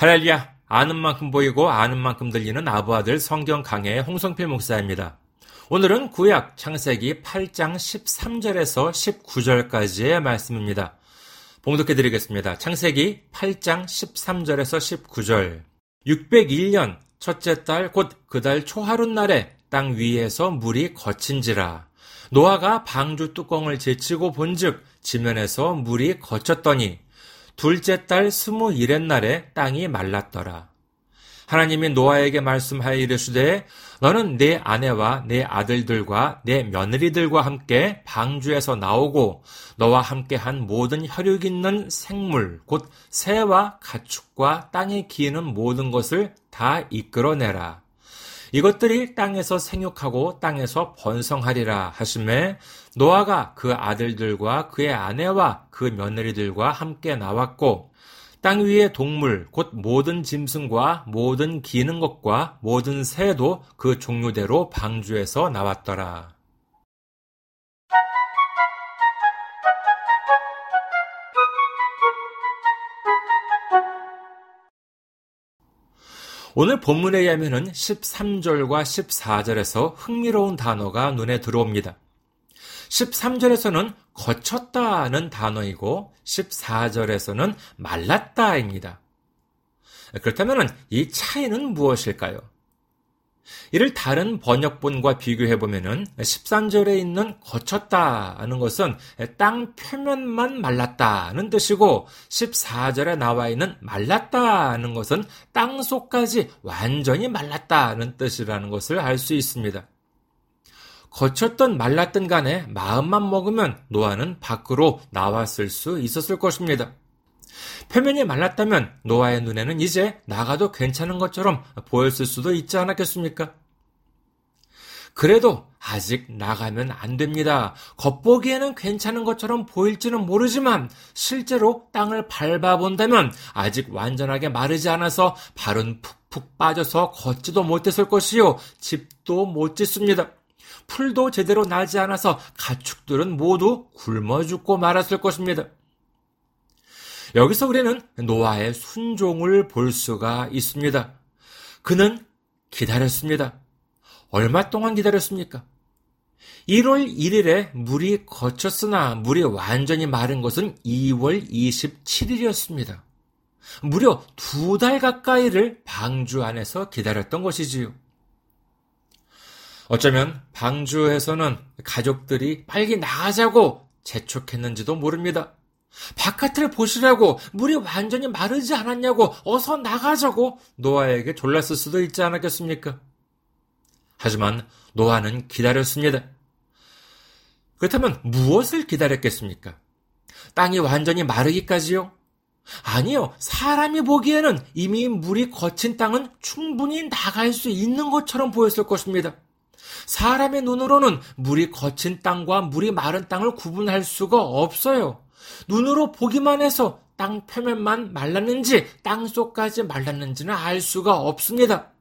할렐루야! 아는 만큼 보이고 아는 만큼 들리는 아부아들 성경 강해의 홍성필 목사입니다. 오늘은 구약 창세기 8장 13절에서 19절까지의 말씀입니다. 봉독해 드리겠습니다. 창세기 8장 13절에서 19절. 601년 첫째 달 곧 그 달 초하룻 날에 땅 위에서 물이 거친지라. 노아가 방주 뚜껑을 제치고 본즉 지면에서 물이 거쳤더니 둘째 달 스무 일의 날에 땅이 말랐더라. 하나님이 노아에게 말씀하여 이르시되 너는 내 아내와 내 아들들과 내 며느리들과 함께 방주에서 나오고 너와 함께 한 모든 혈육 있는 생물 곧 새와 가축과 땅에 기는 모든 것을 다 이끌어내라. 이것들이 땅에서 생육하고 땅에서 번성하리라 하심에 노아가 그 아들들과 그의 아내와 그 며느리들과 함께 나왔고 땅 위의 동물 곧 모든 짐승과 모든 기는 것과 모든 새도 그 종류대로 방주에서 나왔더라. 오늘 본문에 의하면 13절과 14절에서 흥미로운 단어가 눈에 들어옵니다. 13절에서는 거쳤다는 단어이고 14절에서는 말랐다입니다. 그렇다면 이 차이는 무엇일까요? 이를 다른 번역본과 비교해 보면은 13절에 있는 거쳤다는 것은 땅 표면만 말랐다는 뜻이고 14절에 나와 있는 말랐다는 것은 땅 속까지 완전히 말랐다는 뜻이라는 것을 알 수 있습니다. 거쳤던 말랐던 간에 마음만 먹으면 노아는 밖으로 나왔을 수 있었을 것입니다. 표면이 말랐다면 노아의 눈에는 이제 나가도 괜찮은 것처럼 보였을 수도 있지 않았겠습니까? 그래도 아직 나가면 안 됩니다. 겉보기에는 괜찮은 것처럼 보일지는 모르지만 실제로 땅을 밟아본다면 아직 완전하게 마르지 않아서 발은 푹푹 빠져서 걷지도 못했을 것이요. 집도 못 짓습니다. 풀도 제대로 나지 않아서 가축들은 모두 굶어 죽고 말았을 것입니다. 여기서 우리는 노아의 순종을 볼 수가 있습니다. 그는 기다렸습니다. 얼마 동안 기다렸습니까? 1월 1일에 물이 거쳤으나 물이 완전히 마른 것은 2월 27일이었습니다. 무려 두 달 가까이를 방주 안에서 기다렸던 것이지요. 어쩌면 방주에서는 가족들이 빨리 나가자고 재촉했는지도 모릅니다. 바깥을 보시라고 물이 완전히 마르지 않았냐고 어서 나가자고 노아에게 졸랐을 수도 있지 않았겠습니까? 하지만 노아는 기다렸습니다. 그렇다면 무엇을 기다렸겠습니까? 땅이 완전히 마르기까지요? 아니요. 사람이 보기에는 이미 물이 거친 땅은 충분히 나갈 수 있는 것처럼 보였을 것입니다. 사람의 눈으로는 물이 거친 땅과 물이 마른 땅을 구분할 수가 없어요. 눈으로 보기만 해서 땅 표면만 말랐는지 땅 속까지 말랐는지는 알 수가 없습니다.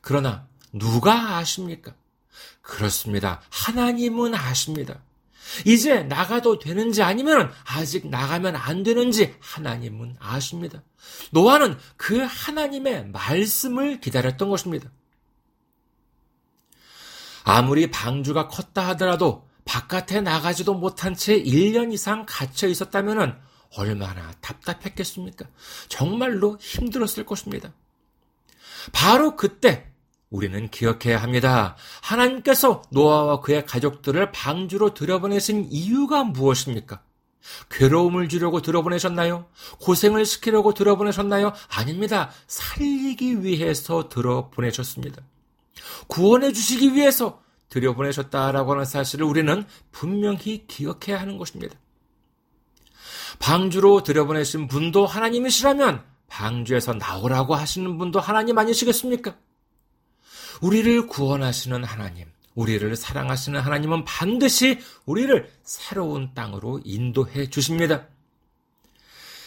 그러나 누가 아십니까? 그렇습니다. 하나님은 아십니다. 이제 나가도 되는지 아니면 아직 나가면 안 되는지 하나님은 아십니다. 노아는 그 하나님의 말씀을 기다렸던 것입니다. 아무리 방주가 컸다 하더라도 바깥에 나가지도 못한 채 1년 이상 갇혀 있었다면 얼마나 답답했겠습니까? 정말로 힘들었을 것입니다. 바로 그때 우리는 기억해야 합니다. 하나님께서 노아와 그의 가족들을 방주로 들여보내신 이유가 무엇입니까? 괴로움을 주려고 들어보내셨나요? 고생을 시키려고 들어보내셨나요? 아닙니다. 살리기 위해서 들어보내셨습니다. 구원해 주시기 위해서 들여보내셨다라고 하는 사실을 우리는 분명히 기억해야 하는 것입니다. 방주로 들여보내신 분도 하나님이시라면 방주에서 나오라고 하시는 분도 하나님 아니시겠습니까? 우리를 구원하시는 하나님, 우리를 사랑하시는 하나님은 반드시 우리를 새로운 땅으로 인도해 주십니다.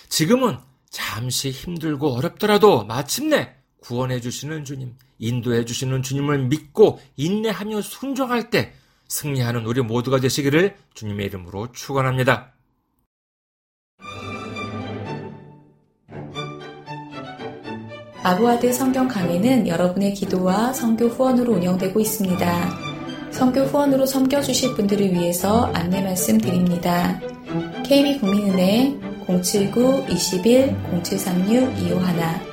지금은 잠시 힘들고 어렵더라도 마침내 구원해 주시는 주님, 인도해 주시는 주님을 믿고 인내하며 순종할 때 승리하는 우리 모두가 되시기를 주님의 이름으로 축원합니다. 아부아드 성경 강의는 여러분의 기도와 성교 후원으로 운영되고 있습니다. 성교 후원으로 섬겨주실 분들을 위해서 안내 말씀 드립니다. KB국민은행 079-21-0736-251